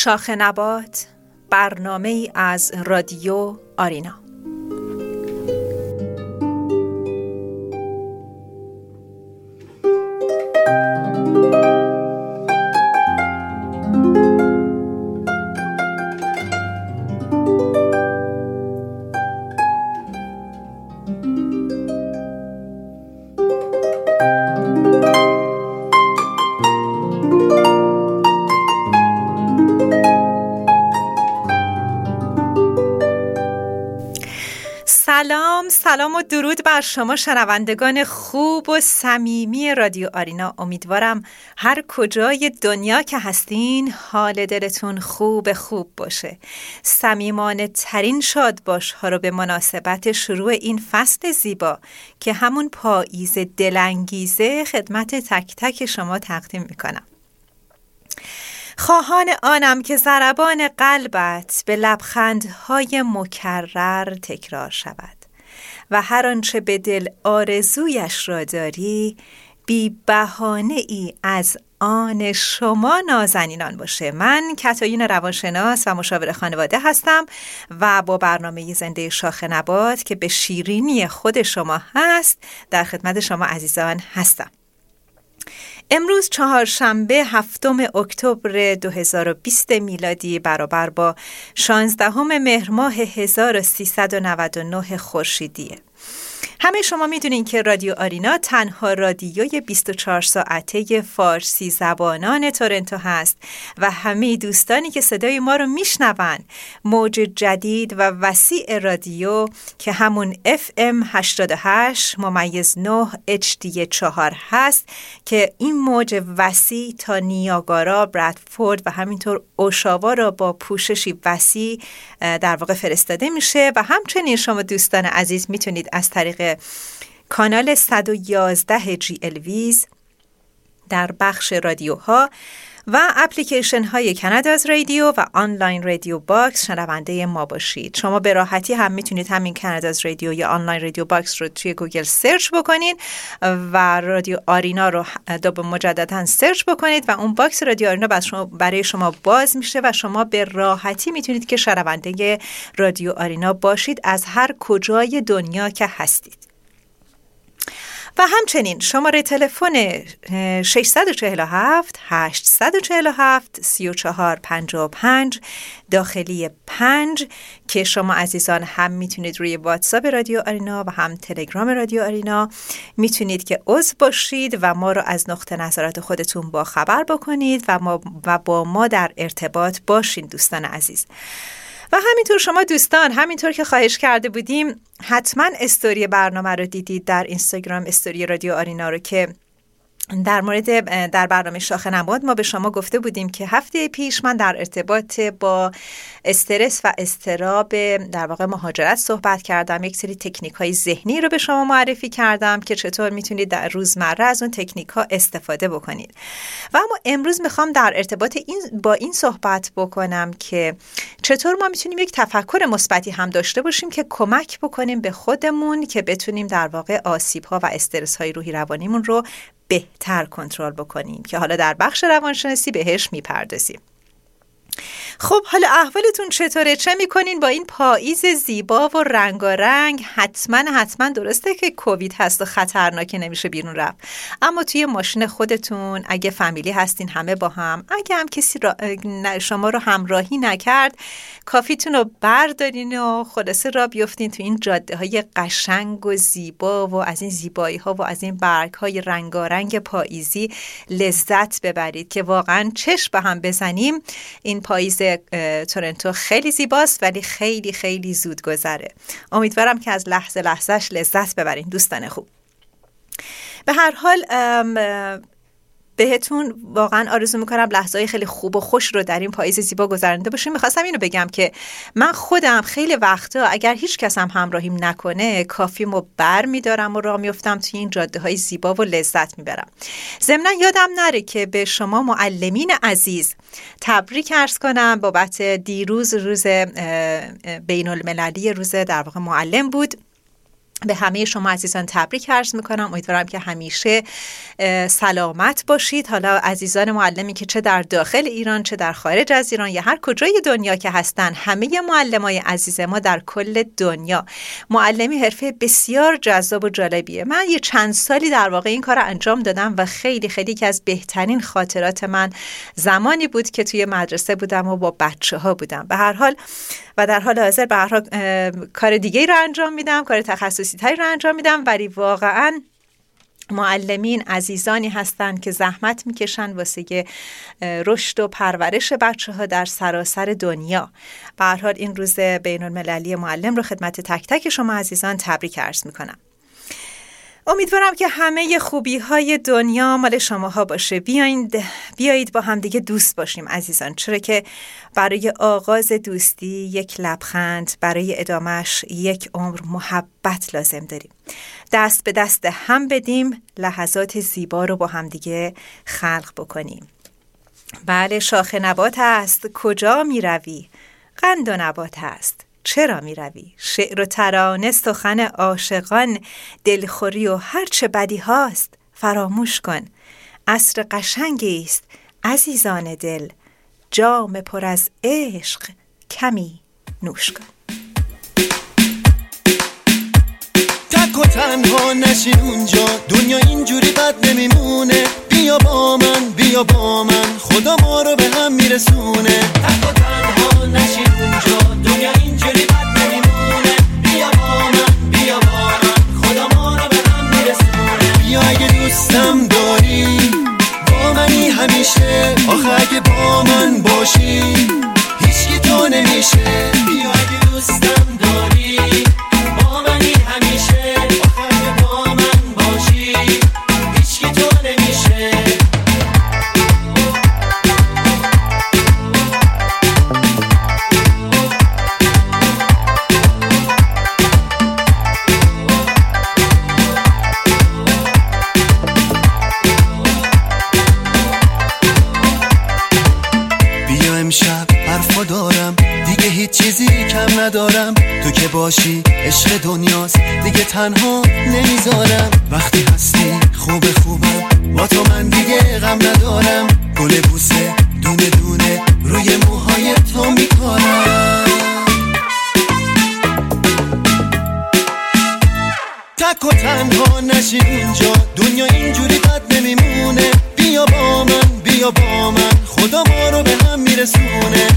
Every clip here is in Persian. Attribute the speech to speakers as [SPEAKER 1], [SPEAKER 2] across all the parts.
[SPEAKER 1] شاخ نبات برنامه از رادیو آرینا. بر شما شنوندگان خوب و صمیمی رادیو آرینا امیدوارم هر کجای دنیا که هستین حال دلتون خوب خوب باشه. صمیمانه ترین شاد باش ها رو به مناسبت شروع این فصل زیبا که همون پاییز دلانگیزه خدمت تک تک شما تقدیم می‌کنم. خواهان آنم که ضربان قلبت به لبخندهای مکرر تکرار شود. و هر آنچه به دل آرزویش را داری بی بهانه ای از آن شما نازنینان باشه. من کتایین روانشناس و مشاور خانواده هستم و با برنامه زنده شاخ نبات که به شیرینی خود شما هست در خدمت شما عزیزان هستم. امروز چهارشنبه هفتم اکتبر 2020 میلادی برابر با 16 مهر ماه 1399 خورشیدیه. همه شما می‌دونین که رادیو آرینا تنها رادیوی 24 ساعته فارسی زبانان تورنتو هست و همه دوستانی که صدای ما رو میشنون موج جدید و وسیع رادیو که همون FM 88 ممیز 9 HD 4 هست که این موج وسیع تا نیاگارا، برادفورد و همینطور اوشاوا را با پوششی وسیع در واقع فرستاده میشه و همچنین شما دوستان عزیز می‌تونید از طریق کانال 111 GLWiZ در بخش رادیوها. و اپلیکیشن های Canada's Radio و Online Radio Box شنونده ما باشید. شما به راحتی هم می‌تونید همین Canada's Radio یا Online Radio Box رو توی گوگل search بکنید و رادیو آرینا رو دو مجددا search بکنید و اون box رادیو آرینا برای شما باز میشه و شما به راحتی می‌تونید که شنونده رادیو آرینا باشید از هر کجای دنیا که هستید. و همچنین شماره تلفن 647 847 3455 داخلی 5 که شما عزیزان هم می‌تونید روی واتساپ رادیو آرینا و هم تلگرام رادیو آرینا می‌تونید که عضو باشید و ما رو از نقطه نظرات خودتون با خبر بکنید و, ما و با ما در ارتباط باشین دوستان عزیز. و همینطور شما دوستان همینطور که خواهش کرده بودیم حتما استوری برنامه رو دیدید در اینستاگرام استوری رادیو آرینا رو که در مورد در برنامه شاخ نبات ما به شما گفته بودیم که هفته پیش من در ارتباط با استرس و استراب در واقع مهاجرت صحبت کردم. یک سری تکنیک های ذهنی رو به شما معرفی کردم که چطور می‌تونید در روزمره از اون تکنیک ها استفاده بکنید. و اما امروز می‌خوام در ارتباط این با این صحبت بکنم که چطور ما می‌تونیم یک تفکر مثبتی هم داشته باشیم که کمک بکنیم به خودمون که بتونیم در واقع آسیب ها و استرس های روحی روانیمون رو بهتر کنترل بکنیم که حالا در بخش روانشناسی بهش می‌پردازیم. خب حالا احوالتون چطوره؟ چه می‌کنین با این پاییز زیبا و رنگارنگ؟ حتما حتما درسته که کووید هست و خطرناکه نمیشه بیرون رفت. اما توی ماشین خودتون اگه فامیلی هستین همه با هم. اگه هم کسی را شما رو همراهی نکرد کافیتون رو بردارین و خلاصه را بیفتین تو این جاده های قشنگ و زیبا و از این زیبایی ها و از این برگ های رنگارنگ پاییزی لذت ببرید که واقعا چشم به هم بزنیم. این پاییز تورنتو خیلی زیباست ولی خیلی خیلی زود گذره. امیدوارم که از لحظه لحظهش لذت ببرین. دوستان خوب. به هر حال بهتون واقعا آرزو می‌کنم لحظه خیلی خوب و خوش رو در این پاییز زیبا گذرانده باشیم می‌خواستم اینو بگم که من خودم خیلی وقتا اگر هیچ کس هم همراهیم نکنه کافیمو بر میدارم و راه میفتم توی این جاده های زیبا و لذت می‌برم. ضمنا یادم نره که به شما معلمین عزیز تبریک ارز کنم. بابت دیروز روز بین المللی روز در واقع معلم بود. به همه شما عزیزان تبریک عرض می‌کنم. امیدوارم که همیشه سلامت باشید. حالا عزیزان معلمی که چه در داخل ایران چه در خارج از ایران یا هر کجای دنیا که هستن همه معلمای عزیز ما در کل دنیا. معلمی حرفه بسیار جذاب و جالبیه. من یه چند سالی در واقع این کار انجام دادم و خیلی خیلی که از بهترین خاطرات من زمانی بود که توی مدرسه بودم و با بچه ها بودم. به هر حال و در حال حاضر به هر حال کار دیگه رو انجام میدم کار تخصصی تری رو انجام میدم. ولی واقعا معلمین عزیزانی هستند که زحمت می‌کشن واسه رشد و پرورش بچه ها در سراسر دنیا. به حال این روز بین المللی معلم رو خدمت تک تک شما عزیزان تبریک عرض می‌کنم. امیدوارم که همه خوبی های دنیا مال شماها باشه. بیایید بیایید با همدیگه دوست باشیم عزیزان. چرا که برای آغاز دوستی یک لبخند برای ادامش یک عمر محبت لازم داریم. دست به دست هم بدیم لحظات زیبا رو با همدیگه خلق بکنیم. بله شاخ نبات است. کجا می روی؟ قند و نبات است. چرا می روی؟ شعر و ترانه سخن عاشقان دلخوری و هرچه بدی هاست فراموش کن. عصر قشنگی است عزیزان دل. جام پر از عشق کمی نوش کن.
[SPEAKER 2] تک و تنها نشین اونجا. دنیا اینجوری بد نمیمونه. بیا با من بیا با من. خدا ما رو به هم میرسونه. تک و تنها نشین اونجا دنیا اینجوری بد نمیمونه بیا با خدا ما رو به هم میرسونه بیا اگه دوستم داری با منی همیشه. آخه اگه با من باشی هیچکی تو نمیشه. بیا دنیاست. دیگه تنها نمی‌ذارم. وقتی هستی خوب خوبم. با تو من دیگه غم ندارم. گل بوسه دونه دونه روی موهای تو می‌کنم. تک و تنها نشی اونجا دنیا اینجوری بد نمیمونه. بیا با من بیا با من. خدا ما رو به هم میرسونه.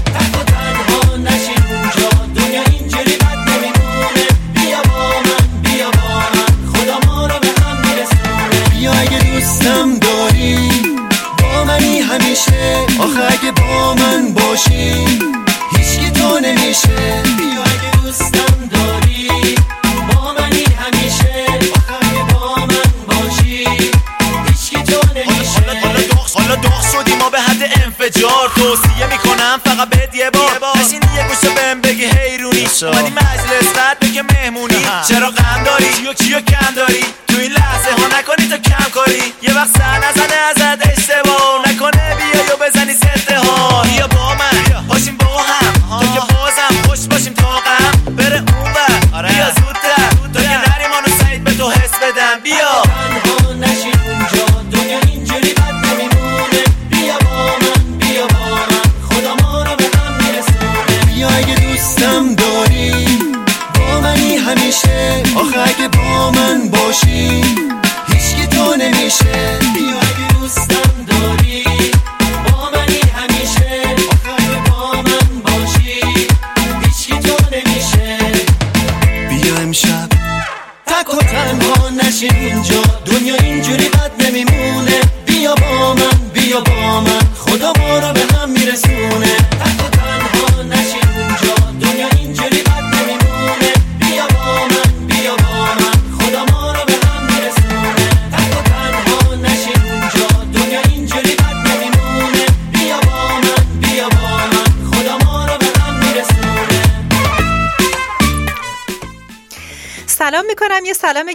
[SPEAKER 2] تو نمیشه بیا اگه دوستم داری با منی همیشه. اگه با من باشی. هیچکی تو نمیشه.
[SPEAKER 3] حالا داغ شدی. ما به حد انفجار توصیه می‌کنم. فقط بهت یه بار نشین یه گوشه بهم بگی حیرونی اومدی مجلس بعد بگه مهمونی. چرا غم داری؟ کیو کیو کم داری؟ تو این لحظه ها نکنی تو کم کاری. یه وقت سر نزنه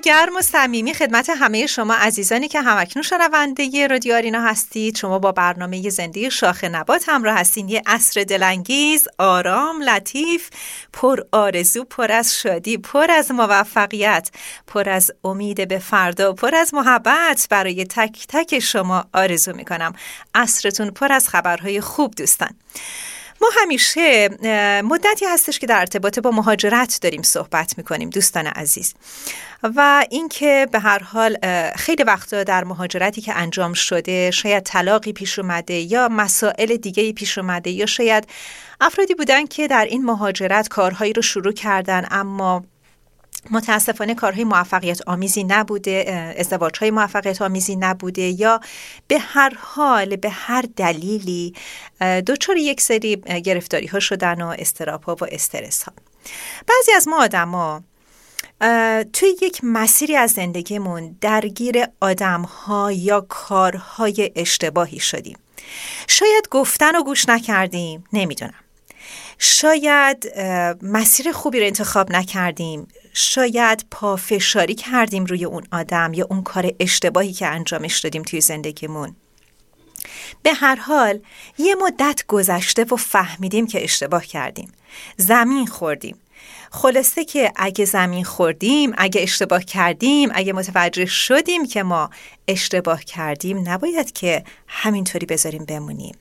[SPEAKER 1] گرم و صمیمی خدمت همه شما عزیزانی که همکنون شنونده رادیو آرینا هستید. شما با برنامه زنده شاخ نبات همراه هستین. یه عصر دلانگیز آرام لطیف پر آرزو پر از شادی پر از موفقیت پر از امید به فردا پر از محبت برای تک تک شما آرزو می‌کنم. عصرتون پر از خبرهای خوب دوستان. ما همیشه مدتی هستش که در ارتباط با مهاجرت داریم صحبت می‌کنیم دوستان عزیز. و اینکه به هر حال خیلی وقتا در مهاجرتی که انجام شده شاید طلاقی پیش اومده یا مسائل دیگه پیش اومده یا شاید افرادی بودن که در این مهاجرت کارهایی رو شروع کردن اما متاسفانه کارهای موفقیت آمیزی نبوده ازدواج های موفقیت آمیزی نبوده یا به هر حال به هر دلیلی دچار یک سری گرفتاری ها شدن و استراپ ها و استرس ها بعضی از ما آدما توی یک مسیری از زندگیمون درگیر آدم ها یا کارهای اشتباهی شدیم. شاید گفتن و گوش نکردیم نمی‌دونم. شاید مسیر خوبی رو انتخاب نکردیم. شاید پافشاری کردیم روی اون آدم یا اون کار اشتباهی که انجامش دادیم توی زندگیمون. به هر حال یه مدت گذشته و فهمیدیم که اشتباه کردیم. زمین خوردیم. خلاصه که اگه زمین خوردیم اگه اشتباه کردیم اگه متوجه شدیم که ما اشتباه کردیم نباید که همینطوری بذاریم بمونیم.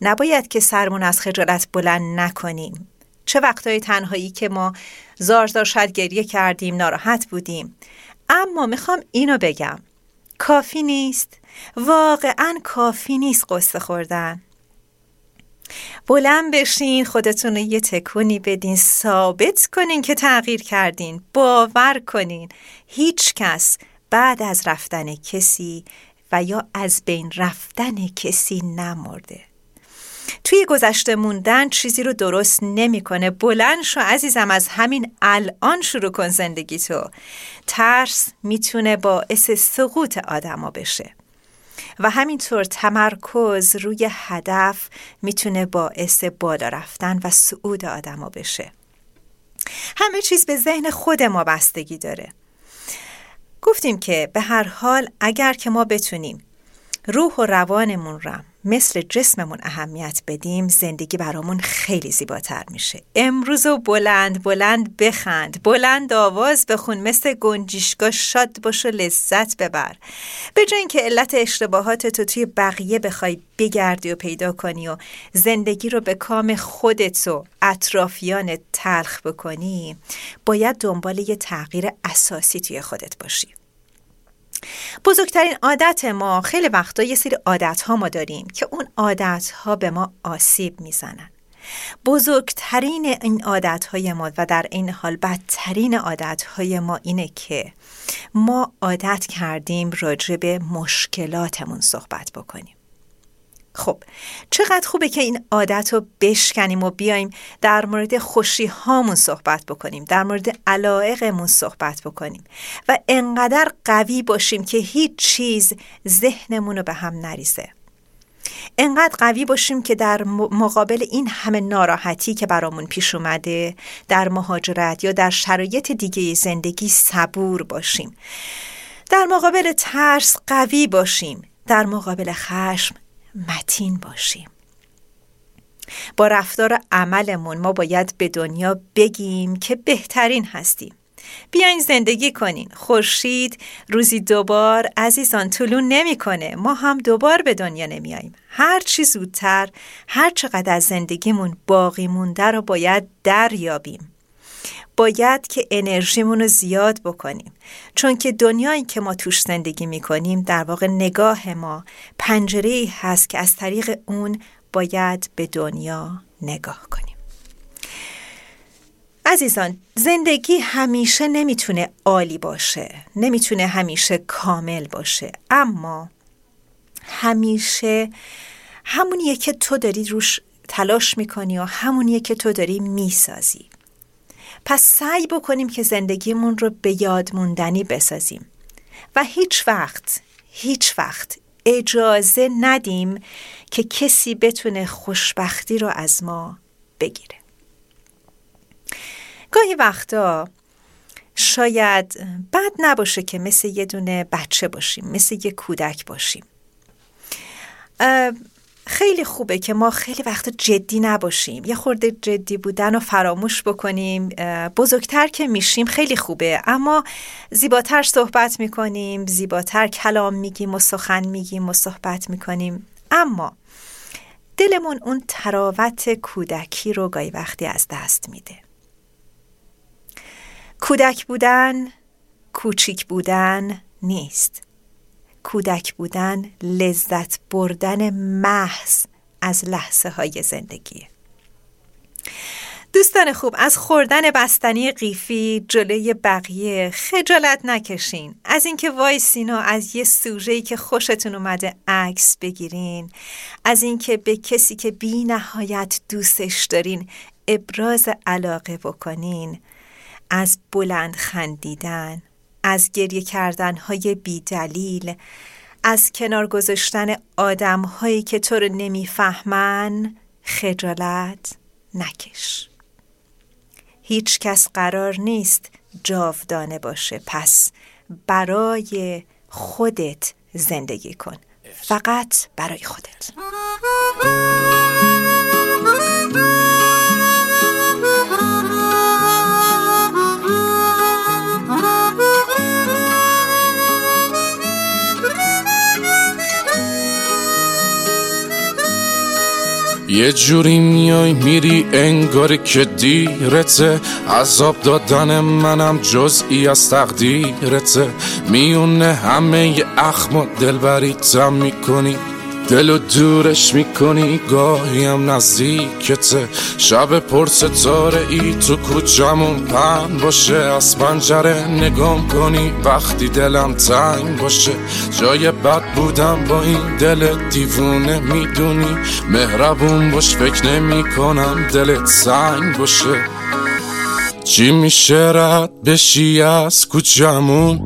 [SPEAKER 1] نباید که سرمون از خجالت بلند نکنیم. چه وقتهای تنهایی که ما زار زار شاید گریه کردیم ناراحت بودیم. اما می‌خوام اینو بگم. کافی نیست. واقعا کافی نیست قصه خوردن. بلند بشین خودتون رو یه تکونی بدین ثابت کنین که تغییر کردین. باور کنین. هیچ کس بعد از رفتن کسی و یا از بین رفتن کسی نمرده. توی گذشته موندن چیزی رو درست نمی‌کنه. بلند شو عزیزم از همین الان شروع کن زندگی تو. ترس می‌تونه باعث سقوط آدما بشه. و همینطور تمرکز روی هدف می‌تونه باعث بالا رفتن و صعود آدما بشه. همه چیز به ذهن خود ما بستگی داره. گفتیم که به هر حال اگر که ما بتونیم روح و روانمون رو مثل جسممون اهمیت بدیم زندگی برامون خیلی زیباتر میشه. امروز و بلند بلند بخند بلند آواز بخون مثل گنجیشگاه شاد باش و لذت ببر. به جای اینکه علت اشتباهات تو توی بقیه بخوای بگردی و پیدا کنی و زندگی رو به کام خودت و اطرافیان تلخ بکنی باید دنبال یه تغییر اساسی توی خودت باشی. بزرگترین عادت ما خیلی وقتا یه سری عادت ها ما داریم که اون عادت ها به ما آسیب می‌زنن. بزرگترین این عادت های ما و در این حال بدترین عادت های ما اینه که ما عادت کردیم راجع به مشکلاتمون صحبت بکنیم. خب چقدر خوبه که این عادت رو بشکنیم و بیایم در مورد خوشی هامون صحبت بکنیم در مورد علائقمون صحبت بکنیم و انقدر قوی باشیم که هیچ چیز ذهنمون رو به هم نریزه. انقدر قوی باشیم که در مقابل این همه ناراحتی که برامون پیش اومده در مهاجرت یا در شرایط دیگه زندگی صبور باشیم. در مقابل ترس قوی باشیم. در مقابل خشم متین باشیم با رفتار عملمون ما باید به دنیا بگیم که بهترین هستیم. بیاین زندگی کنین. خورشید روزی دوبار عزیزان طولون نمی‌کنه. ما هم دوبار به دنیا نمیاییم هر چی زودتر هر چقدر از زندگیمون باقی مونده رو باید دریابیم. باید که انرژیمون رو زیاد بکنیم. چون که دنیایی که ما توش زندگی می‌کنیم در واقع نگاه ما پنجره هست که از طریق اون باید به دنیا نگاه کنیم. عزیزان زندگی همیشه نمی‌تونه عالی باشه نمی‌تونه همیشه کامل باشه. اما همیشه همونیه که تو داری روش تلاش می‌کنی و همونیه که تو داری می‌سازی. پس سعی بکنیم که زندگیمون رو به یاد موندنی بسازیم. و هیچ وقت هیچ وقت اجازه ندیم که کسی بتونه خوشبختی رو از ما بگیره. گاهی وقتا شاید بد نباشه که مثل یه دونه بچه باشیم مثل یه کودک باشیم. خیلی خوبه که ما خیلی وقت جدی نباشیم. یه خورده جدی بودن و فراموش بکنیم. بزرگتر که میشیم خیلی خوبه. اما زیباتر صحبت می‌کنیم زیباتر کلام میگیم و سخن میگیم و صحبت می‌کنیم. اما دلمون اون تراوت کودکی رو گاهی وقتی از دست میده. کودک بودن کوچیک بودن نیست. کودک بودن لذت بردن محض از لحظه های زندگی. دوستان خوب از خوردن بستنی قیفی جلوی بقیه خجالت نکشین. از اینکه وایسین و از یه سوژه‌ای که خوشتون اومده عکس بگیرین. از اینکه به کسی که بی نهایت دوستش دارین ابراز علاقه بکنین. از بلند خندیدن از گریه کردن های بی دلیل از کنار گذاشتن آدم هایی که تو رو نمی‌فهمن خجالت نکش. هیچ کس قرار نیست جاودانه باشه پس برای خودت زندگی کن. فقط برای خودت.
[SPEAKER 4] یه جوری میای میری انگار که دیرته. عذاب دادن منم جزئی از تقدیرته. میونه همه ی اخم و دلبریتم می‌کنی. دلو دورش می‌کنی؟ گاهی هم نزدیکته شب پر ستاره ای تو کوچمون پن باشه. از پنجره نگام کنی وقتی دلم تنگ باشه. جای بد بودم با این دل دیوونه می‌دونی. مهربون باش فکر نمی کنم دلت سنگ باشه. چی میشه رد بشی از کوچمون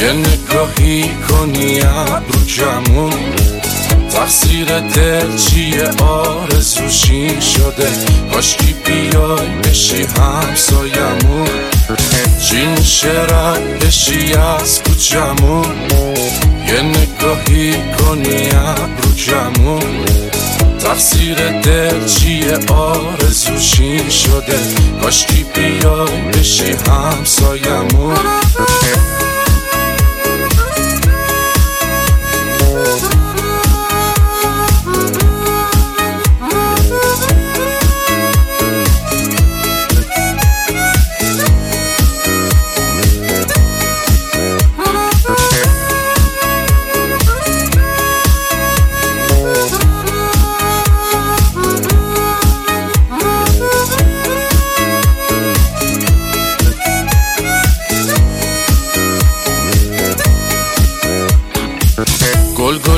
[SPEAKER 4] یه نگاهی کنی ابرو کمون تقصیر دل چیه؟ آرزوشی شده. کاشکی بیای بشی همسایمون. چی میشه رد بشی از کوچمون. یه نگاهی کنی ابرو کمون تقصیر دل چیه؟ آرزوشی شده. کاشکی بیای بشی همسایمون.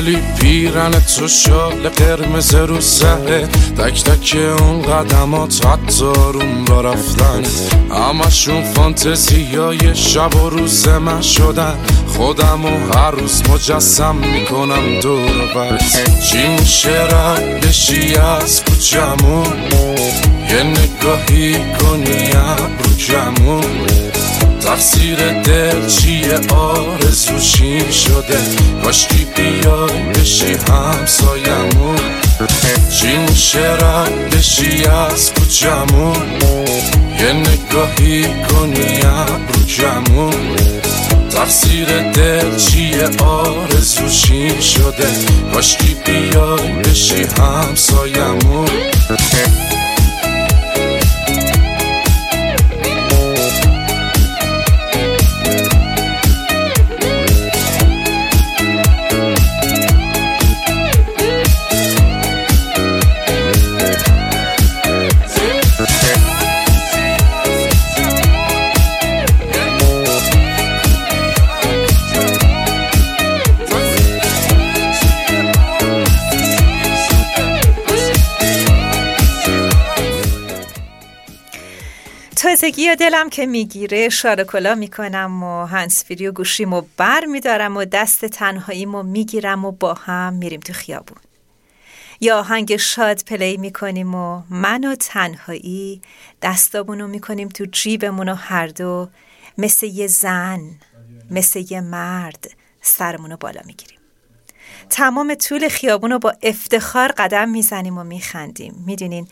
[SPEAKER 4] گلی پیرن تو شال قرمز رو سره تک تک اون قدمات حتی روم را رفتن همشون فانتزی های شب و روز من شدن خودم و هر روز مجسم می‌کنم دور بر چی میشه رد بشی از کوچمون یه نگاهی کنی ابرو کمون تقصیر دل چیه؟ آرزوشی شده؟ کاشکی بیای بشی همسایمون. چی میشه رد بشی از کوچمون یه نگاهی کنی ابرو کمون تقصیر دل چیه؟ آرزوشی شده؟ کاشکی بیای بشی همسایمون.
[SPEAKER 1] و دلم که می‌گیره شارکلا می‌کنم و هنسفیری و گوشیمو بر میدارم و دست تنهاییمو می‌گیرم و با هم میریم تو خیابون. یا آهنگ شاد پلی می‌کنیم و من و تنهایی دستامونو می‌کنیم تو جیبمون و هر دو مثل یه زن مثل یه مرد سرمون رو بالا می‌گیریم. تمام طول خیابون رو با افتخار قدم می‌زنیم و میخندیم. می‌دونین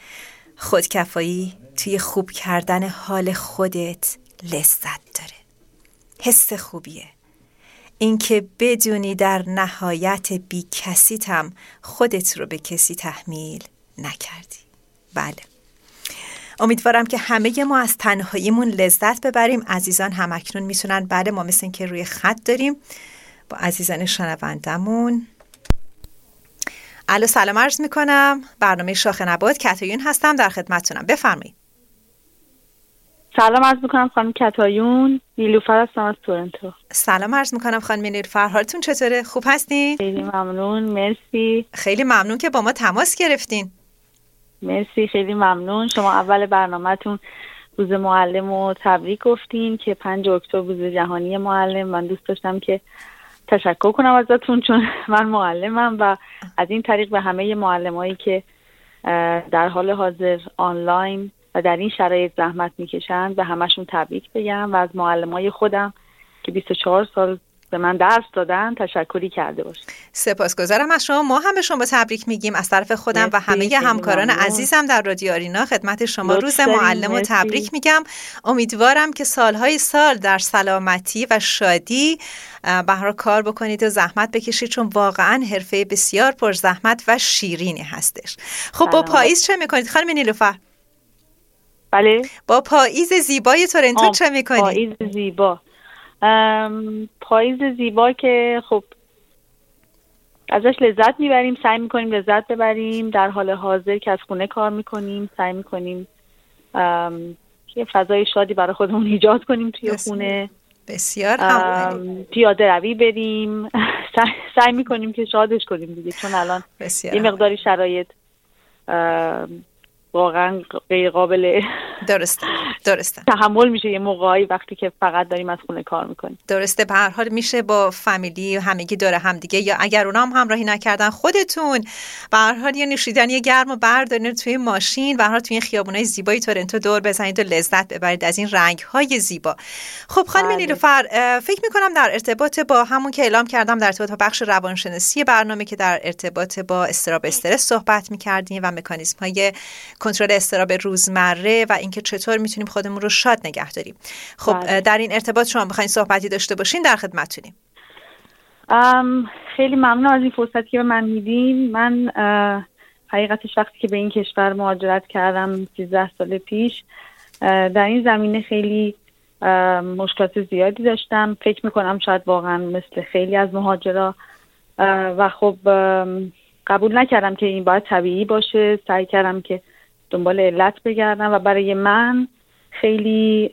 [SPEAKER 1] خودکفایی توی خوب کردن حال خودت لذت داره. حس خوبیه. اینکه بدونی در نهایت بی کسیتم خودت رو به کسی تحمیل نکردی. بله. امیدوارم که همه ما از تنهاییمون لذت ببریم. عزیزان همکنون می‌تونن. بله ما مثل که روی خط داریم. با عزیزان شنوندمون الو سلام عرض می‌کنم. برنامه شاخ نبات کتایون هستم. در خدمتتونم. بفرمایید.
[SPEAKER 5] سلام عرض می‌کنم خانم کتایون. نیلوفر هستم از تورنتو.
[SPEAKER 1] سلام عرض می‌کنم خانم نیلوفر حالتون چطوره؟ خوب هستین؟
[SPEAKER 5] خیلی ممنون. مرسی.
[SPEAKER 1] خیلی ممنون که با ما تماس گرفتین.
[SPEAKER 5] مرسی خیلی ممنون. شما اول برنامهتون روز معلم رو تبریک گفتین که پنج اکتبر روز جهانی معلم. من دوست داشتم که تشکر کنم ازتون چون من معلمم و از این طریق به همه معلمایی که در حال حاضر آنلاین و در این شرایط زحمت می‌کشن به همشون تبریک بگم و از معلمای خودم که 24 سال به من درس دادن تشکری کرده باش
[SPEAKER 1] سپاسگزارم از شما. ما هم به شما تبریک میگیم از طرف خودم و همه همکاران عزیزم در رادیو آرینا. خدمت شما روز معلم و تبریک میگم. امیدوارم که سالهای سال در سلامتی و شادی بهر کار بکنید و زحمت بکشید چون واقعا حرفه بسیار پر زحمت و شیرینی هستش. خب با پاییز چه می‌کنید؟ خانم نیلوفر.
[SPEAKER 5] بله.
[SPEAKER 1] با پاییز زیبای تورنتو چه می‌کنید
[SPEAKER 5] پاییز زیبا. پاییز زیبا که خب ازش لذت می‌بریم سعی می‌کنیم لذت ببریم در حال حاضر که از خونه کار می‌کنیم سعی می‌کنیم یه فضای شادی برای خودمون ایجاد کنیم توی خونه.
[SPEAKER 1] بسیار
[SPEAKER 5] پیاده روی بریم. سعی می‌کنیم که شادش کنیم دیگه چون الان یه مقداری شرایط واقعا غیر قابل
[SPEAKER 1] درسته درسته.
[SPEAKER 5] تحمل میشه یه موقعی وقتی که فقط داریم از خونه کار می‌کنیم.
[SPEAKER 1] درسته به هر حال میشه با فامیلی همگی داره همدیگه یا اگر اونا هم همراهی نکردن خودتون به هر حال یه نوشیدنی گرم و بردارین توی ماشین به هر حال توی خیابونای زیبای تورنتو دور بزنید و لذت ببرید از این رنگ های زیبا. خب خانم بله. نیلوفر فکر می‌کنم در ارتباط با همون که اعلام کردم در ارتباط با بخش روانشناسی برنامه که در ارتباط با استراب استرس صحبت می‌کردیم و مکانیزم های کنترل استراب روزمره و اینکه چطور می‌تونیم خودمون رو شاد نگه داریم. خب بله. در این ارتباط شما بخواین صحبتی داشته باشین در خدمتتونیم.
[SPEAKER 5] خیلی ممنون از این فرصتی که به من میدین. من حقیقتش وقتی که به این کشور مهاجرت کردم 13 سال پیش در این زمینه خیلی مشکلات زیادی داشتم. فکر می‌کنم شاید واقعا مثل خیلی از مهاجرا. و خب قبول نکردم که این باید طبیعی باشه. سعی کردم که دنبال علت بگردم و برای من خیلی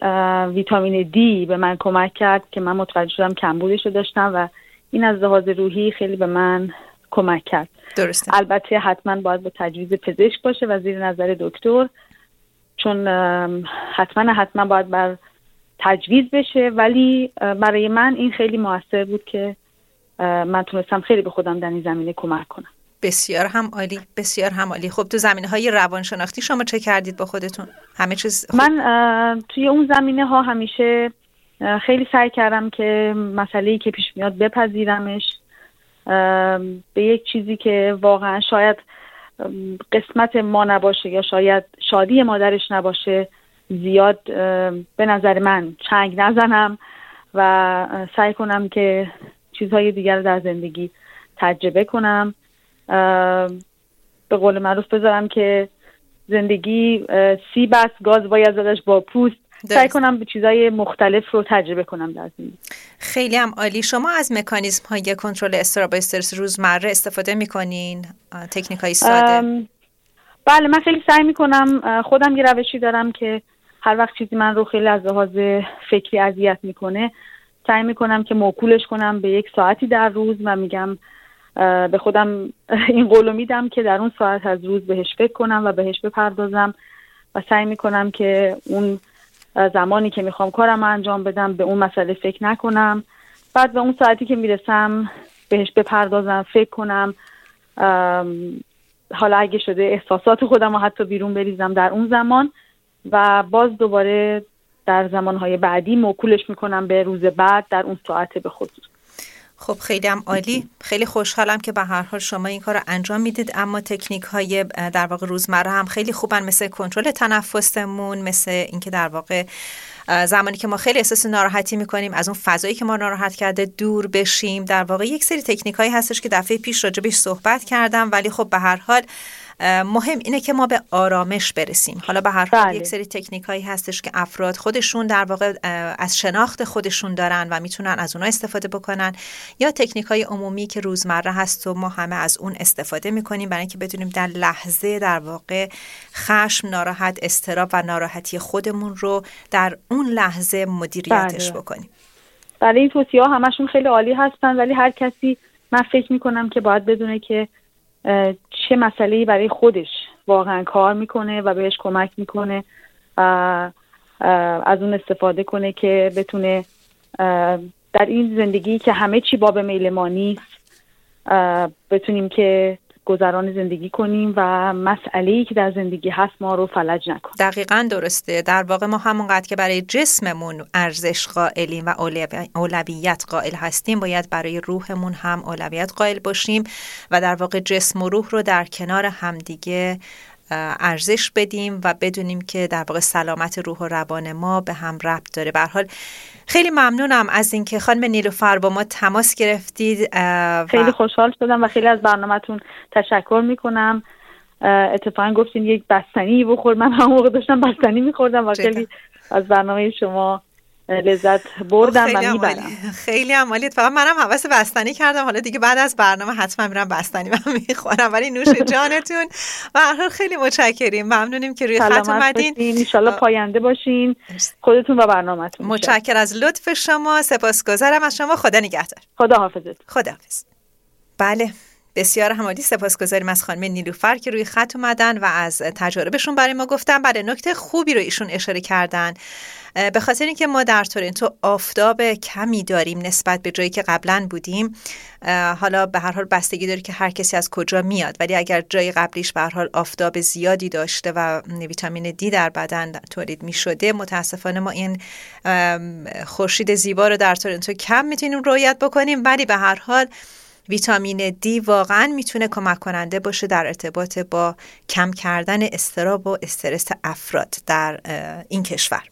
[SPEAKER 5] ویتامین دی به من کمک کرد که من متوجه شدم کمبودش رو داشتم و این از لحاظ روحی خیلی به من کمک کرد.
[SPEAKER 1] درسته.
[SPEAKER 5] البته حتما باید با تجویز پزشک باشه و زیر نظر دکتر چون حتما حتما باید بر تجویز بشه ولی برای من این خیلی موثر بود که من تونستم خیلی به خودم در این زمینه کمک کنم.
[SPEAKER 1] بسیار هم عالی بسیار هم عالی. خب تو زمینه های روانشناختی شما چه کردید با خودتون؟ همه چیز
[SPEAKER 5] من توی اون زمینه ها همیشه خیلی سعی کردم که مسئله که پیش میاد بپذیرمش. به یک چیزی که واقعا شاید قسمت ما نباشه یا شاید شادی مادرش نباشه زیاد به نظر من چنگ نزنم و سعی کنم که چیزهای دیگر در زندگی تجربه کنم. به قول معروف بذارم که زندگی سی بس گاز باید زدش با پوست. سعی کنم به چیزای مختلف رو تجربه کنم در زندگی.
[SPEAKER 1] خیلی هم عالی. شما از مکانیزم های کنترل استراب استرس روزمره استفاده می‌کنین؟ تکنیک های ساده.
[SPEAKER 5] بله من خیلی سعی می‌کنم. خودم یه روشی دارم که هر وقت چیزی من رو خیلی از لحاظ فکری اذیت می‌کنه سعی می‌کنم که موکولش کنم به یک ساعتی در روز و میگم به خودم این قولو میدم که در اون ساعت از روز بهش فکر کنم و بهش بپردازم و سعی می‌کنم که اون زمانی که می‌خوام کارم انجام بدم به اون مسئله فکر نکنم. بعد به اون ساعتی که می‌رسم بهش بپردازم فکر کنم حالا اگه شده احساسات خودم رو حتی بیرون بریزم در اون زمان و باز دوباره در زمانهای بعدی موکولش می‌کنم به روز بعد در اون ساعت به خصوص.
[SPEAKER 1] خب خیلی هم عالی. خیلی خوشحالم که به هر حال شما این کار رو انجام می‌دید. اما تکنیک های در واقع روزمره هم خیلی خوبن مثل کنترل تنفسمون مثل اینکه در واقع زمانی که ما خیلی احساس ناراحتی می‌کنیم از اون فضایی که ما ناراحت کرده دور بشیم. در واقع یک سری تکنیک هایی هستش که دفعه پیش راجبش صحبت کردم ولی خب به هر حال مهم اینه که ما به آرامش برسیم حالا به هر حال
[SPEAKER 5] بله.
[SPEAKER 1] یک سری تکنیک هایی هستش که افراد خودشون در واقع از شناخت خودشون دارن و می‌تونن از اونها استفاده بکنن یا تکنیک های عمومی که روزمره هست و ما همه از اون استفاده می‌کنیم برای اینکه بتونیم در لحظه در واقع خشم ناراحت استراب و ناراحتی خودمون رو در اون لحظه مدیریتش
[SPEAKER 5] بله.
[SPEAKER 1] بکنیم
[SPEAKER 5] برای این توصیه ها همشون خیلی عالی هستن ولی هر کسی من فکر می‌کنم که باید بدونه که چه مسئله برای خودش واقعا کار می‌کنه و بهش کمک می‌کنه از اون استفاده کنه که بتونه در این زندگی که همه چی باب میل ما نیست اه، بتونیم که گذران زندگی کنیم و مسئله ای که در زندگی هست ما رو فلج نکنه
[SPEAKER 1] دقیقا درسته. در واقع ما همونقدر که برای جسممون ارزش قائلیم و اولوی- اولویت قائل هستیم باید برای روحمون هم اولویت قائل باشیم و در واقع جسم و روح رو در کنار همدیگه ارزش بدیم و بدونیم که در واقع سلامت روح و روان ما به هم ربط داره. به حال خیلی ممنونم از اینکه خانم نیلوفر با ما تماس گرفتید و
[SPEAKER 5] خیلی خوشحال شدم و خیلی از برنامهتون تشکر می‌کنم. اتفاقا گفتین یک بستنی بخور. من هم موقع داشتم بستنی میخوردم و. خیلی از برنامه شما لذت بردم
[SPEAKER 1] خیلی
[SPEAKER 5] و می‌برم.
[SPEAKER 1] خیلی هم عالی. فقط منم حواس بستنی کردم. حالا دیگه بعد از برنامه حتما میرم بستنی من می‌خورم. ولی نوش جانتون. و خیلی متشکریم. ممنونیم که روی خط اومدین. آه.
[SPEAKER 5] پاینده باشین. خودتون و برنامهتون
[SPEAKER 1] متشکر از لطف شما. سپاسگزارم از شما. خدا نگهدار.
[SPEAKER 5] خدا حافظت
[SPEAKER 1] خداحافظ. بله. بسیار همالی سپاسگزاریم از خانم نیلوفر که روی خط اومدن و از تجاربشون برای ما گفتن. بله نکته خوبی رو ایشون اشاره کردن. به خاطر اینکه ما در تورنتو آفتاب کمی داریم نسبت به جایی که قبلا بودیم حالا به هر حال بستگی داره که هر کسی از کجا میاد. ولی اگر جای قبلیش به هر حال آفتاب زیادی داشته و ویتامین دی در بدن تولید می شده متاسفانه ما این خورشید زیبا رو در تورنتو کم می‌تونیم رویت بکنیم. ولی به هر حال ویتامین دی واقعا می‌تونه کمک کننده باشه در ارتباط با کم کردن استراب و استرس افراد در این کشور.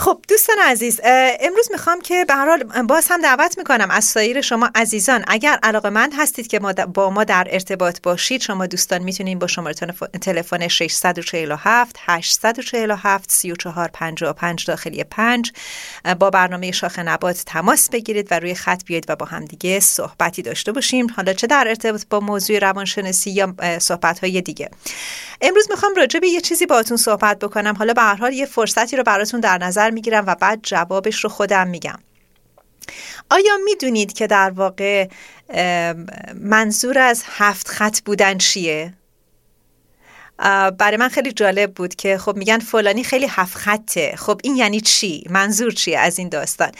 [SPEAKER 1] خب دوستان عزیز امروز می‌خوام که به هر حال باز هم دعوت می‌کنم از سایر شما عزیزان اگر علاقه مند هستید که ما با ما در ارتباط باشید شما دوستان می‌تونید با شماره تلف- تلفن 647 847 3455 داخلی 5 با برنامه شاخ نبات تماس بگیرید و روی خط بیاید و با هم دیگه صحبتی داشته باشیم. حالا چه در ارتباط با موضوع روانشناسی یا صحبت های دیگه. امروز می‌خوام راجع به یه چیزی باهاتون صحبت بکنم. حالا به هر حال یه فرصتی رو براتون در نظر می‌گیرم و بعد جوابش رو خودم میگم. آیا می‌دونید که در واقع منظور از هفت خط بودن چیه؟ برای من خیلی جالب بود که خب میگن فلانی خیلی هفت خطه. خب این یعنی چی؟ منظور چیه از این داستان؟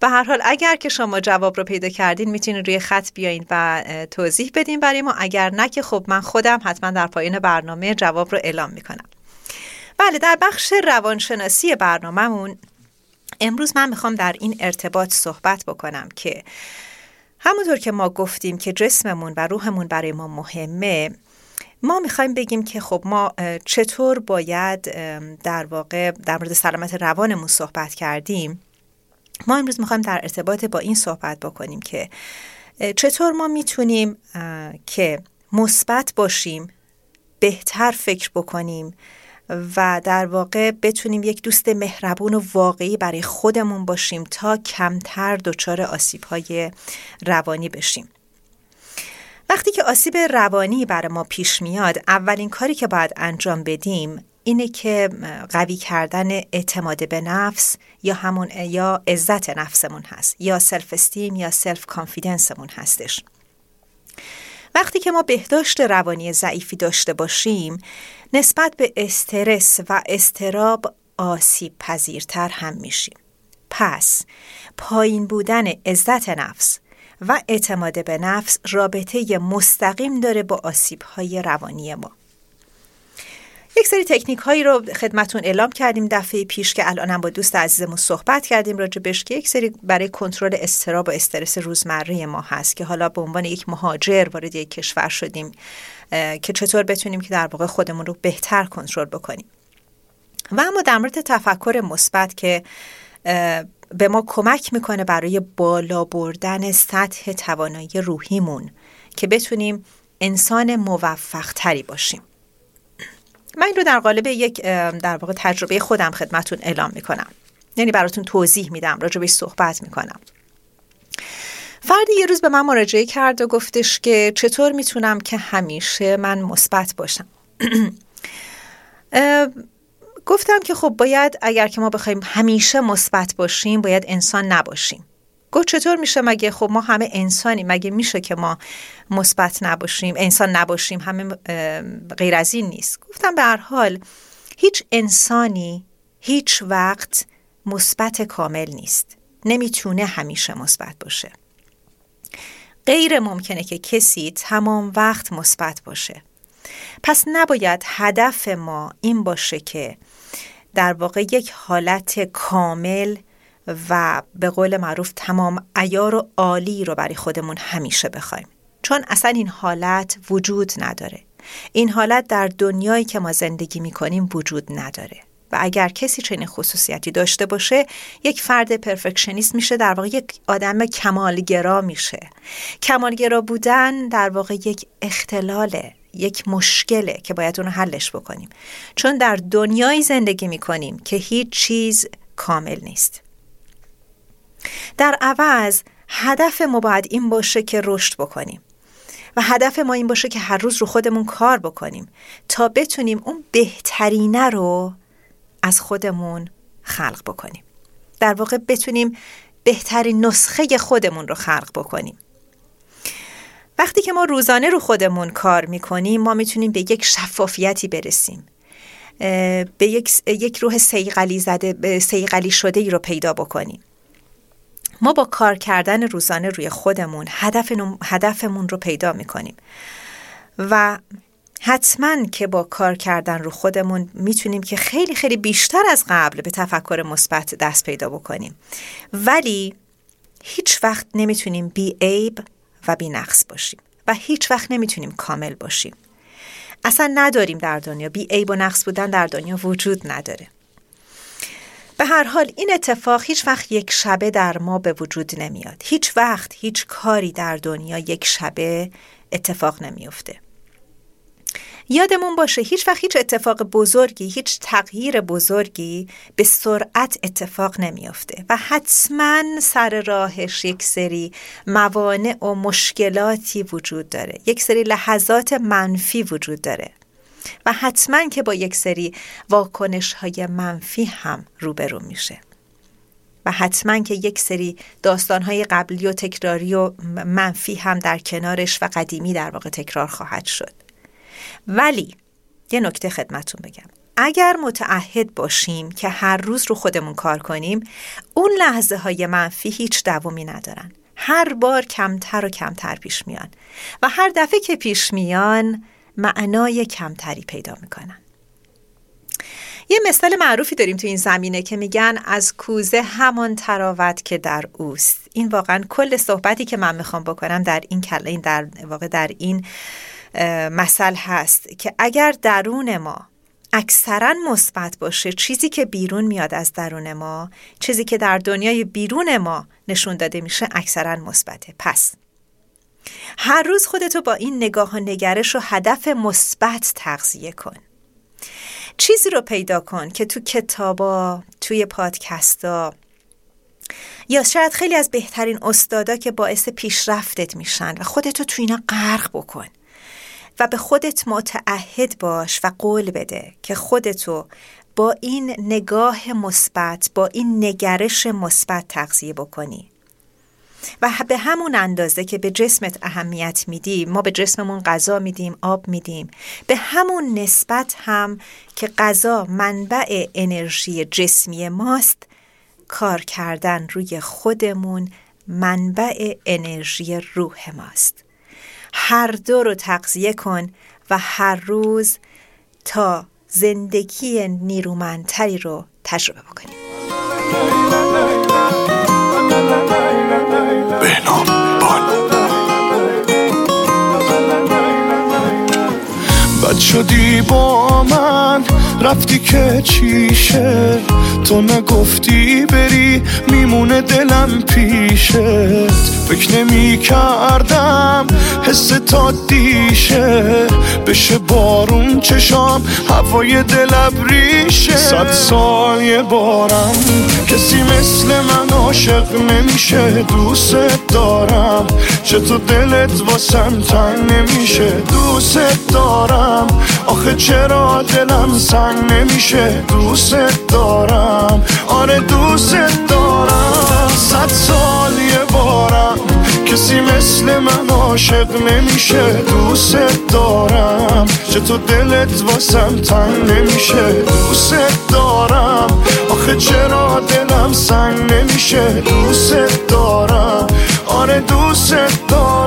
[SPEAKER 1] به هر حال اگر که شما جواب رو پیدا کردین می‌تونید روی خط بیاین و توضیح بدین برای ما. اگر نه که خب من خودم حتما در پایین برنامه جواب رو اعلام می‌کنم. بله در بخش روانشناسی برنامهمون امروز من می‌خوام در این ارتباط صحبت بکنم که همونطور که ما گفتیم که جسممون و روحمون برای ما مهمه ما می‌خوایم بگیم که خب ما چطور باید در واقع در مورد سلامت روانمون صحبت کردیم. ما امروز می‌خوایم در ارتباط با این صحبت بکنیم که چطور ما می‌تونیم که مثبت باشیم بهتر فکر بکنیم و در واقع بتونیم یک دوست مهربون و واقعی برای خودمون باشیم تا کمتر دچار آسیب‌های روانی بشیم. وقتی که آسیب روانی برای ما پیش میاد اولین کاری که باید انجام بدیم اینه که قوی کردن اعتماد به نفس یا همون یا عزت نفسمون هست یا self-esteem یا self-confidence مون هستش. وقتی که ما بهداشت روانی ضعیفی داشته باشیم نسبت به استرس و اضطراب آسیب پذیرتر هم میشیم. پس پایین بودن عزت نفس و اعتماد به نفس رابطه مستقیم داره با آسیب های روانی ما. یک سری تکنیک هایی رو خدمتون اعلام کردیم دفعه پیش که الانم با دوست عزیزمون صحبت کردیم راجبش که یک سری برای کنترل استراب و استرس روزمره ما هست که حالا به عنوان یک مهاجر وارد یک کشور شدیم که چطور بتونیم که در واقع خودمون رو بهتر کنترل بکنیم. و اما در مورد تفکر مثبت که به ما کمک می‌کنه برای بالا بردن سطح توانایی روحیمون که بتونیم انسان موفق تری باشیم. من این رو در قالب یک در واقع تجربه خودم خدمتون اعلام می‌کنم. یعنی براتون توضیح میدم راجبش صحبت می‌کنم. فردی یه روز به من مراجعه کرد و گفتش که چطور می‌تونم که همیشه من مثبت باشم؟ گفتم که خب باید اگر که ما بخوایم همیشه مثبت باشیم باید انسان نباشیم. گفت چطور میشه مگه؟ خب ما همه انسانی مگه میشه که ما مثبت نباشیم انسان نباشیم همه غیر از این نیست. گفتم به هر حال هیچ انسانی هیچ وقت مثبت کامل نیست. نمی‌تونه همیشه مثبت باشه. غیر ممکنه که کسی تمام وقت مثبت باشه. پس نباید هدف ما این باشه که در واقع یک حالت کامل و به قول معروف تمام ایار و عالی رو برای خودمون همیشه بخوایم. چون اصلا این حالت وجود نداره. این حالت در دنیایی که ما زندگی می‌کنیم وجود نداره. و اگر کسی چنین خصوصیتی داشته باشه یک فرد پرفکشنیست میشه در واقع یک آدم کمالگرا میشه. کمالگرا بودن در واقع یک اختلاله یک مشکله که باید اونو حلش بکنیم. چون در دنیایی زندگی می‌کنیم که هیچ چیز کامل نیست. در عوض هدف ما باید این باشه که رشد بکنیم. و هدف ما این باشه که هر روز رو خودمون کار بکنیم تا بتونیم اون بهترینه رو از خودمون خلق بکنیم. در واقع بتونیم بهترین نسخه خودمون رو خلق بکنیم. وقتی که ما روزانه رو خودمون کار می‌کنیم ما می‌تونیم به یک شفافیتی برسیم. به یک, یک روح سیقلی زده سیقلی شده ای رو پیدا بکنیم. ما با کار کردن روزانه روی خودمون هدف هدفمون رو پیدا می‌کنیم. و حتما که با کار کردن رو خودمون می‌تونیم که خیلی خیلی بیشتر از قبل به تفکر مثبت دست پیدا بکنیم. ولی هیچ وقت نمی‌تونیم بی عیب و بی نقص باشیم و هیچ وقت نمی‌تونیم کامل باشیم. اصلا نداریم در دنیا. بی عیب و نقص بودن در دنیا وجود نداره. به هر حال این اتفاق هیچ وقت یک شبه در ما به وجود نمیاد. هیچ وقت هیچ کاری در دنیا یک شبه اتفاق نمیافته یادمون باشه هیچ وقت هیچ اتفاق بزرگی هیچ تغییر بزرگی به سرعت اتفاق نمیافته و حتما سر راهش یک سری موانع و مشکلاتی وجود داره. یک سری لحظات منفی وجود داره. و حتما که با یک سری واکنش های منفی هم روبرو میشه. و حتما که یک سری داستانهای قبلی و تکراری و منفی هم در کنارش و قدیمی در واقع تکرار خواهد شد. ولی یه نکته خدمتون بگم. اگر متعهد باشیم که هر روز رو خودمون کار کنیم اون لحظه های منفی هیچ دوامی ندارن. هر بار کمتر و کمتر پیش میان. و هر دفعه که پیش میان معنای کمتری پیدا می‌کنن. یه مثال معروفی داریم تو این زمینه که میگن از کوزه همان تراوت که در اوست. این واقعا کل صحبتی که من می‌خوام بکنم در این کل در واقع در این مثل هست که اگر درون ما اکثرا مثبت باشه چیزی که بیرون میاد از درون ما چیزی که در دنیای بیرون ما نشون داده میشه اکثرا مثبته. پس هر روز خودتو با این نگاه و نگرش و هدف مثبت تغذیه کن. چیزی رو پیدا کن که تو کتابا توی پادکستا یا شاید خیلی از بهترین استادا که باعث پیشرفتت میشن و خودتو تو اینا غرق بکن و به خودت متعهد باش و قول بده که خودتو با این نگاه مثبت با این نگرش مثبت تغذیه بکنی. و به همون اندازه که به جسمت اهمیت میدیم ما به جسممون غذا میدیم آب میدیم. به همون نسبت هم که غذا منبع انرژی جسمی ماست کار کردن روی خودمون منبع انرژی روح ماست. هر دو رو تغذیه کن و هر روز تا زندگی نیرومندتری رو تجربه بکنیم Venom Podcast.
[SPEAKER 6] بد شدی با من؟ رفتی که چیشه؟ تو نگفتی بری میمونه دلم پیشت فکر نمی کردم حس تا دیشه. بشه بارون چشام هوای دلم ریشه. صد سال یه بارم کسی مثل من عاشق نمیشه دوست دارم. چطور دلت واسم تنگ نمیشه. دوست دارم. آخه چرا دلم سنگ نمیشه؟ دوست دارم. آره دوست دارم. صد سال یه بارم کسی مثل من عاشق نمیشه. دوست دارم. چطور دلت واسم تنگ نمیشه؟ دوست دارم. آخه چرا دلم سنگ نمیشه؟ دوست دارم. آره دوست بد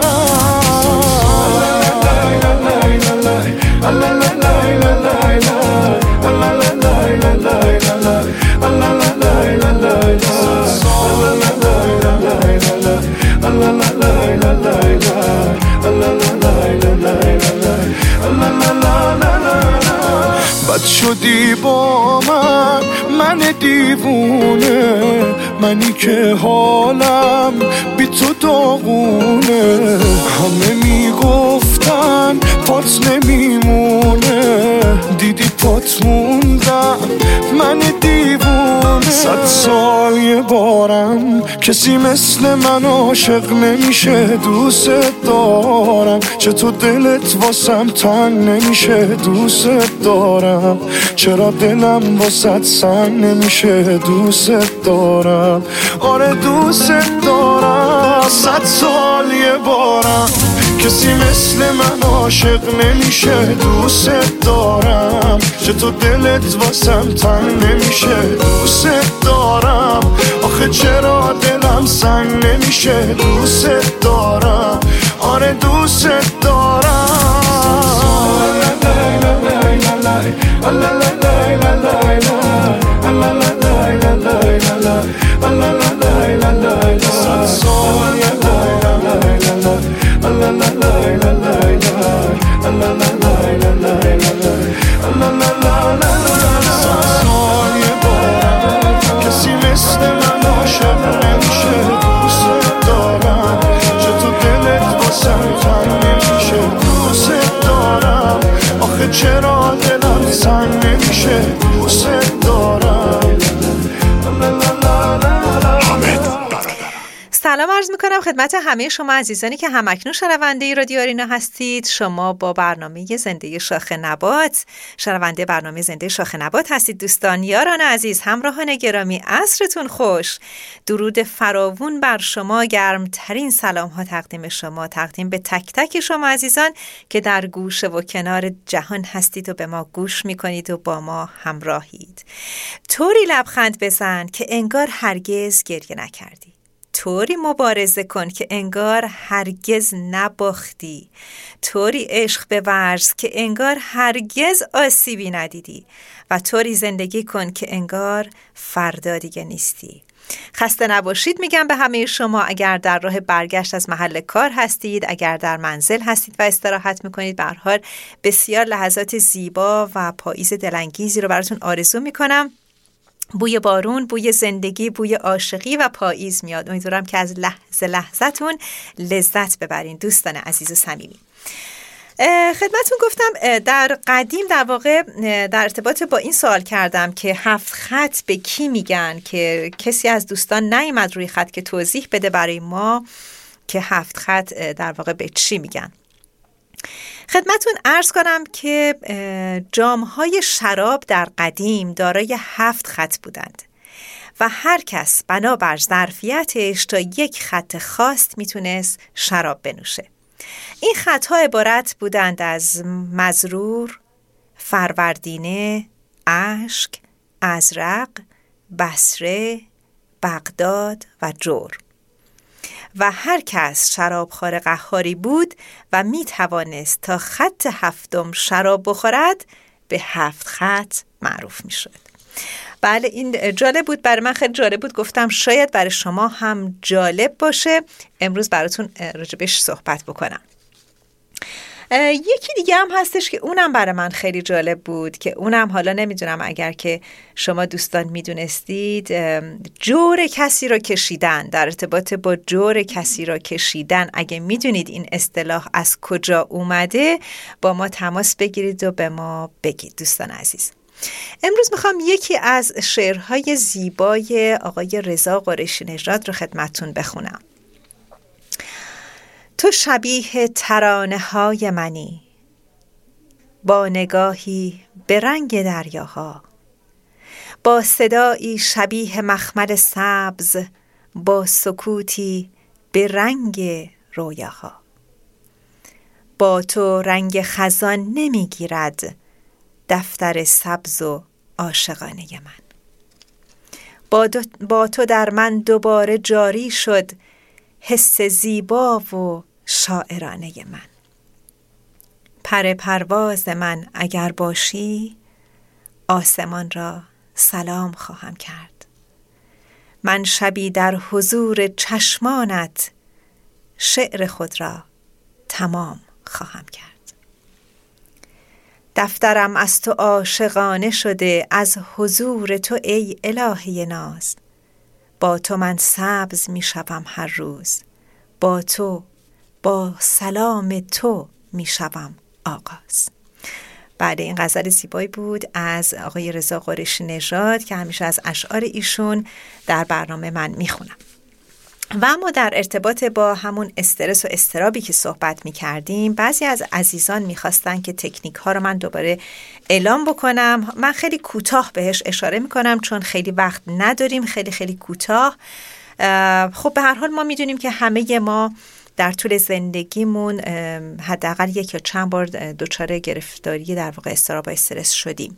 [SPEAKER 6] شدی با من؟ من دیوونه. منی که حالم بی تو داغونه. همه می‌گفتن پات نمیمونه. دیدی پات موندم من دیوونه صد سال یه بارم. کسی مثل من عاشق نمیشه دوست دارم. چطور دلت واسم تنگ نمیشه دوست دارم. چرا دلم واسد سنگ نمیشه دوست دارم. آره دوست دارم. صد سال یه بارم. کسی مثل من عاشق نمیشه دوست دارم چطور دلت واسم تنگ نمیشه دوست دارم آخه چرا دلم سنگ نمیشه دوست دارم آره دوست سال چرا دلم سنگ نمیشه؟
[SPEAKER 1] خدمت همه شما عزیزانی که همکنون شنونده رادیو آرینا هستید. شما با برنامه زنده شاخ نبات. شنونده برنامه زنده شاخ نبات هستید دوستان. یاران عزیز همراهان گرامی عصرتون خوش. درود فراوون بر شما. گرمترین سلام ها تقدیم شما. تقدیم به تک تک شما عزیزان که در گوشه و کنار جهان هستید و به ما گوش می‌کنید و با ما همراهید. طوری لبخند بزن که انگار هرگز گریه نکردی طوری مبارزه کن که انگار هرگز نباختی. طوری عشق بورز که انگار هرگز آسیبی ندیدی. و طوری زندگی کن که انگار فردا دیگه نیستی. خسته نباشید میگم به همه شما اگر در راه برگشت از محل کار هستید اگر در منزل هستید و استراحت می‌کنید به حال بسیار لحظات زیبا و پاییز دلانگیزی رو براتون آرزو می‌کنم. بوی بارون، بوی زندگی، بوی عاشقی و پاییز میاد. امیدوارم که از لحظه لحظتون لذت ببرین دوستان عزیز و صمیمی. خدمتون گفتم در قدیم در واقع در ارتباط با این سوال کردم که هفت خط به کی میگن که کسی از دوستان نیومد روی خط که توضیح بده برای ما که هفت خط در واقع به چی میگن. خدمتون ارز کنم که جامهای شراب در قدیم دارای هفت خط بودند و هر کس بنابر ظرفیتش تا یک خط خاص می‌تونست شراب بنوشه. این خطها عبارت بودند از مزرور، فروردینه، اشک، ازرق، بسره، بغداد و جور. و هر کس شرابخوار قهاری بود و می توانست تا خط هفتم شراب بخورد به هفت خط معروف می شد. بله این جالب بود. برای من خیلی جالب بود. گفتم شاید برای شما هم جالب باشه. امروز براتون راجبش صحبت بکنم. یکی دیگه هم هستش که اونم برای من خیلی جالب بود که اونم حالا نمی‌دونم اگر که شما دوستان می‌دونستید جور کسی را کشیدن در ارتباط با جور کسی را کشیدن. اگه می‌دونید این اصطلاح از کجا اومده با ما تماس بگیرید و به ما بگید دوستان عزیز. امروز می‌خوام یکی از شعرهای زیبای آقای رضا قریشی نژاد رو خدمتون بخونم. تو شبیه ترانه های منی. با نگاهی به رنگ دریاها. با صدایی شبیه مخمل سبز با سکوتی به رنگ رویاها. با تو رنگ خزان نمی‌گیرد دفتر سبز و عاشقانه من. با, با تو در من دوباره جاری شد حس زیبا و شاعرانه من. پر پرواز من اگر باشی آسمان را سلام خواهم کرد. من شبی در حضور چشمانت شعر خود را تمام خواهم کرد. دفترم از تو عاشقانه شده از حضور تو ای الهه ناز. با تو من سبز می شوم هر روز با تو با سلام تو می شوم آغاز. بعد این غزل زیبایی بود از آقای رضا قرش نژاد که همیشه از اشعار ایشون در برنامه من می‌خونم. و اما در ارتباط با همون استرس و استرابی که صحبت می کردیم بعضی از عزیزان می‌خواستن که تکنیک ها رو من دوباره اعلام بکنم. من خیلی کوتاه بهش اشاره می کنم چون خیلی وقت نداریم خیلی خیلی کوتاه. خب به هر حال ما می‌دونیم که همه ما در طول زندگیمون حداقل یک یا چند بار دچار گرفتاری در واقع استراب و استرس شدیم.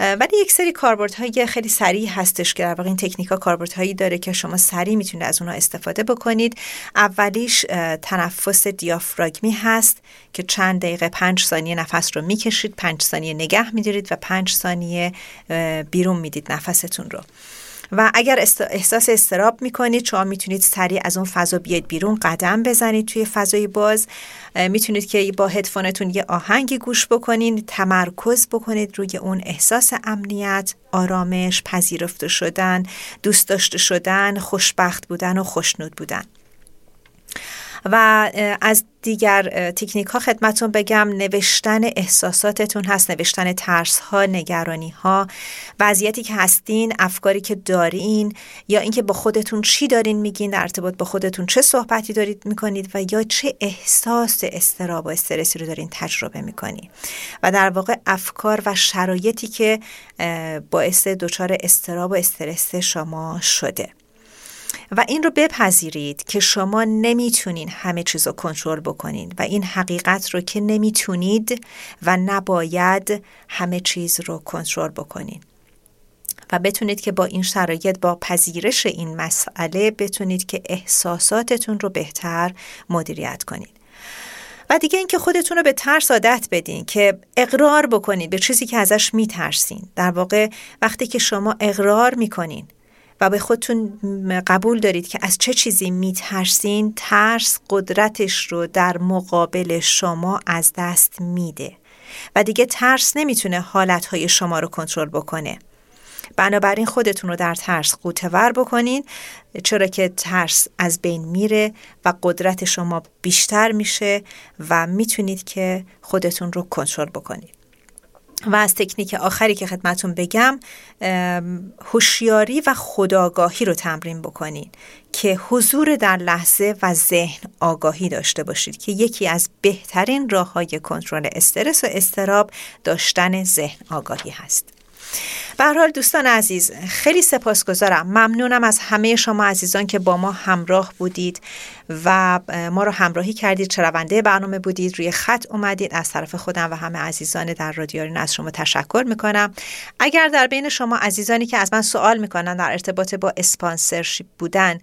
[SPEAKER 1] ولی یک سری کاربردهای خیلی سریع هستش که در واقع این تکنیک ها کاربردهایی داره که شما سریع می‌تونید از اونها استفاده بکنید. اولیش تنفس دیافراگمی هست که چند دقیقه پنج ثانیه نفس رو می‌کشید پنج ثانیه نگه میدارید و پنج ثانیه بیرون می‌دید نفستون رو. و اگر احساس استراب می‌کنید شما می‌تونید سریع از اون فضا بیاید بیرون قدم بزنید توی فضای باز. می‌تونید که با هدفونتون یه آهنگی گوش بکنید تمرکز بکنید روی اون احساس امنیت آرامش پذیرفته شدن دوست داشته شدن خوشبخت بودن و خوشنود بودن. و از دیگر تکنیک ها خدمتون بگم نوشتن احساساتتون هست نوشتن ترس ها نگرانی ها وضعیتی که هستین افکاری که دارین یا اینکه با خودتون چی دارین میگین در ارتباط با خودتون چه صحبتی دارید می‌کنید و یا چه احساس استراب و استرسی رو دارین تجربه می‌کنید و در واقع افکار و شرایطی که باعث دچار استراب و استرس شما شده. و این رو بپذیرید که شما نمی‌تونین همه چیز رو کنترل بکنین و این حقیقت رو که نمی‌تونید و نباید همه چیز رو کنترل بکنین. و بتونید که با این شرایط با پذیرش این مسئله بتونید که احساساتتون رو بهتر مدیریت کنید و دیگه اینکه خودتون رو به ترس عادت بدین که اقرار بکنید به چیزی که ازش میترسین. در واقع وقتی که شما اقرار می‌کنین و به خودتون قبول دارید که از چه چیزی میترسین ترس قدرتش رو در مقابل شما از دست میده. و دیگه ترس نمی‌تونه حالتهای شما رو کنترل بکنه. بنابراین خودتون رو در ترس قوتور بکنین چرا که ترس از بین میره و قدرت شما بیشتر میشه و می‌تونید که خودتون رو کنترل بکنید. و از تکنیک آخری که خدمتون بگم هوشیاری و خداگاهی رو تمرین بکنین که حضور در لحظه و ذهن آگاهی داشته باشید که یکی از بهترین راه های کنترل استرس و استراب داشتن ذهن آگاهی هست. به حال دوستان عزیز خیلی سپاسگزارم. ممنونم از همه شما عزیزان که با ما همراه بودید و ما رو همراهی کردید چرونده برنامه بودید روی خط اومدید. از طرف خودم و همه عزیزان در رادیو از شما تشکر می‌کنم. اگر در بین شما عزیزانی که از من سوال می‌کنن در ارتباط با اسپانسرشیپ بودن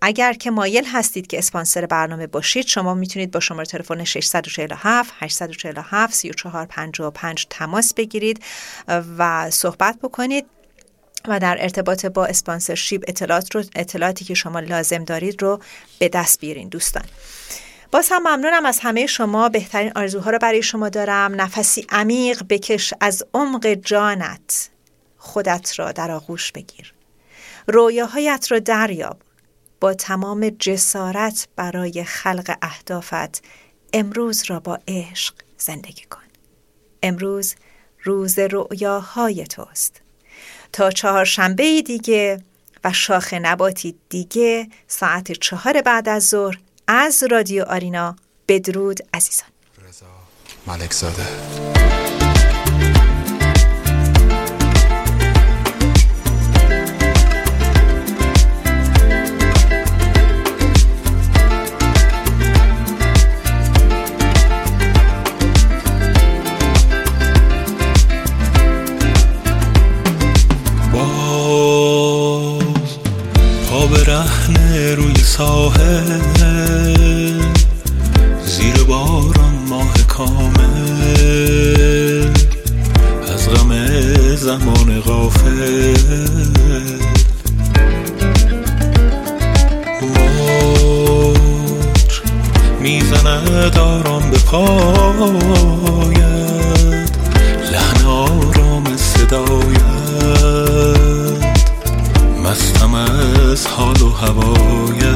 [SPEAKER 1] اگر که مایل هستید که اسپانسر برنامه باشید شما می‌تونید با شماره تلفن 647 847 3455 تماس بگیرید و صحبت بکنید و در ارتباط با اسپانسرشیپ اطلاعات رو اطلاعاتی که شما لازم دارید رو به دست بیارین دوستان. باز هم ممنونم از همه شما. بهترین آرزوها رو برای شما دارم. نفسی عمیق بکش از عمق جانت. خودت را در آغوش بگیر. رویاهایت را دریاب. با تمام جسارت برای خلق اهدافت امروز را با عشق زندگی کن. امروز روز رؤیاهای توست. تا چهارشنبه دیگه و شاخ نباتی دیگه ساعت چهار بعد از ظهر از رادیو آرینا بدرود عزیزان. رضا ملک
[SPEAKER 7] زیر باران ماه کامل. از غم زمان غافل. موج می‌زند آرام به پاید لحن آرام صدایت. مستم از حال و هوایت